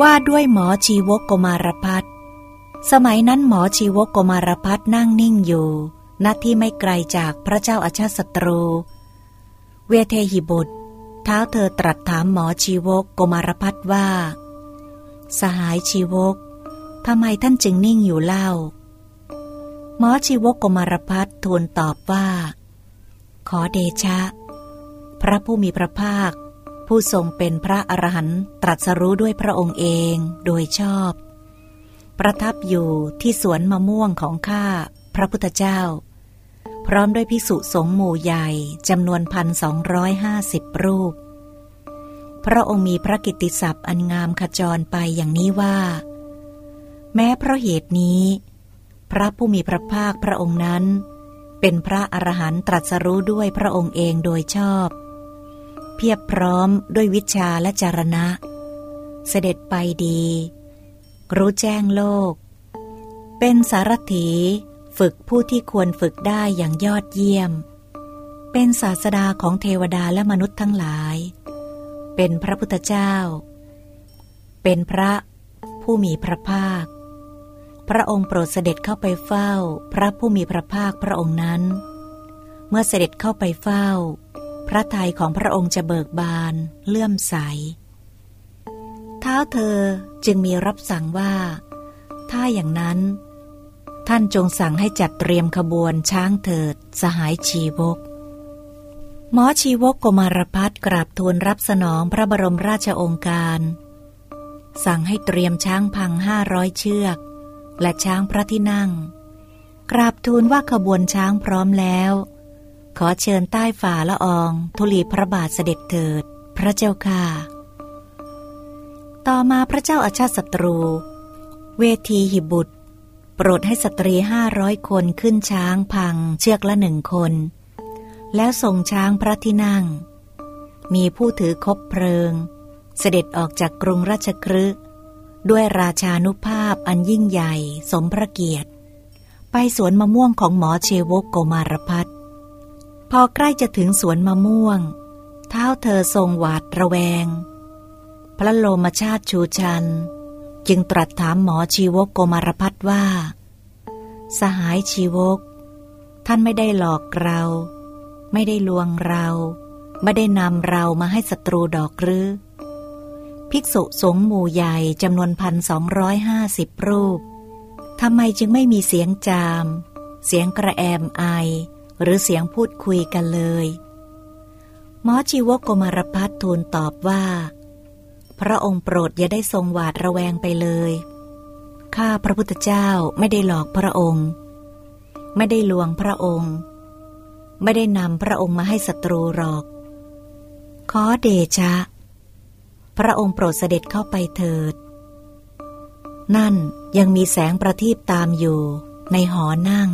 ว่าด้วยหมอชีวกโกมารพัฒสมัยนั้นหมอชีวกโกมารพัฒนั่งนิ่งอยู่ณที่ไม่ไกลจากพระเจ้าอาชาติศัตรู เวเทหิบุตรเท้าเธอตรัสถามหมอชีวกโกมารพัฒว่า สหายชีวกทำไมท่านจึงนิ่งอยู่เล่า หมอชีวกโกมารพัฒทูลตอบว่า ขอเดชะ พระผู้มีพระภาค ผู้ทรงเป็นพระอรหันต์ตรัสรู้ด้วยพระองค์เองโดยชอบ ประทับอยู่ที่สวนมะม่วงของข้าพระพุทธเจ้า พร้อมด้วยพิสุสงฆ์หมู่ใหญ่จำนวนพันสองร้อยห้าสิบรูป พระองค์มีพระกิตติศัพท์อันงามขจรไปอย่างนี้ว่า แม้เพราะเหตุนี้ พระผู้มีพระภาคพระองค์นั้น เป็นพระอรหันต์ตรัสรู้ด้วยพระองค์เองโดยชอบ เพียบพร้อมด้วยวิชาและจารณะ เสด็จไปดี รู้แจ้งโลก เป็นสารถีฝึกผู้ที่ควรฝึกได้อย่างยอดเยี่ยม เป็นศาสดาของเทวดาและมนุษย์ทั้งหลาย เป็นพระพุทธเจ้า เป็นพระผู้มีพระภาค พระองค์โปรดเสด็จเข้าไปเฝ้า พระผู้มีพระภาคพระองค์นั้น เมื่อเสด็จเข้าไปเฝ้า พระทัยของพระองค์จะเบิกบานเลื่อมใส เท้าเธอจึงมีรับสั่งว่า ถ้าอย่างนั้น ท่านจงสั่งให้จัดเตรียมขบวนช้างเถิด สหายชีวก หมอชีวกกมารพัฒกราบทูลรับสนองพระบรมราชองการ สั่งให้เตรียมช้างพังห้าร้อยเชือก และช้างพระที่นั่ง กราบทูลว่าขบวนช้างพร้อมแล้ว ขอเชิญใต้ฝ่าละอองทุลีพระบาทเสด็จเถิด พระเจ้าค่ะ ต่อมาพระเจ้าอาชาติศัตรู เวทีหิบุตร โปรดให้สตรีห้าร้อยคนขึ้นช้างพังเชือกละหนึ่งคน แล้วส่งช้างพระที่นั่ง มีผู้ถือคบเพลิง เสด็จออกจากกรุงราชครึด้วยราชานุภาพอันยิ่งใหญ่สมพระเกียรติ ไปสวนมะม่วงของหมอเชวกโกมารพัฒ พอใกล้จะถึงสวนมะม่วง เท้าเธอทรงหวาดระแวง พระโลมชาติชูชัน จึงตรัสถามหมอชีวกโกมารพัฒว่า สหายชีวก ท่านไม่ได้หลอกเรา ไม่ได้ลวงเรา ไม่ได้นำเรามาให้ศัตรูดอกหรือ ภิกษุสงฆ์หมู่ใหญ่จำนวนพันสองร้อยห้าสิบรูปทำไมจึงไม่มีเสียงจาม เสียงกระแอมไอ หรือเสียงพูดคุยกันเลย หมอชีวกโกมารพัฒทูลตอบว่า พระองค์โปรดอย่าได้ทรงหวาดระแวงไปเลย ข้าพระพุทธเจ้าไม่ได้หลอกพระองค์ ไม่ได้ลวงพระองค์ ไม่ได้นำพระองค์มาให้ศัตรูหรอก ขอเดชะ พระองค์โปรดเสด็จเข้าไปเถิด นั่นยังมีแสงประทีปตามอยู่ในหอนั่ง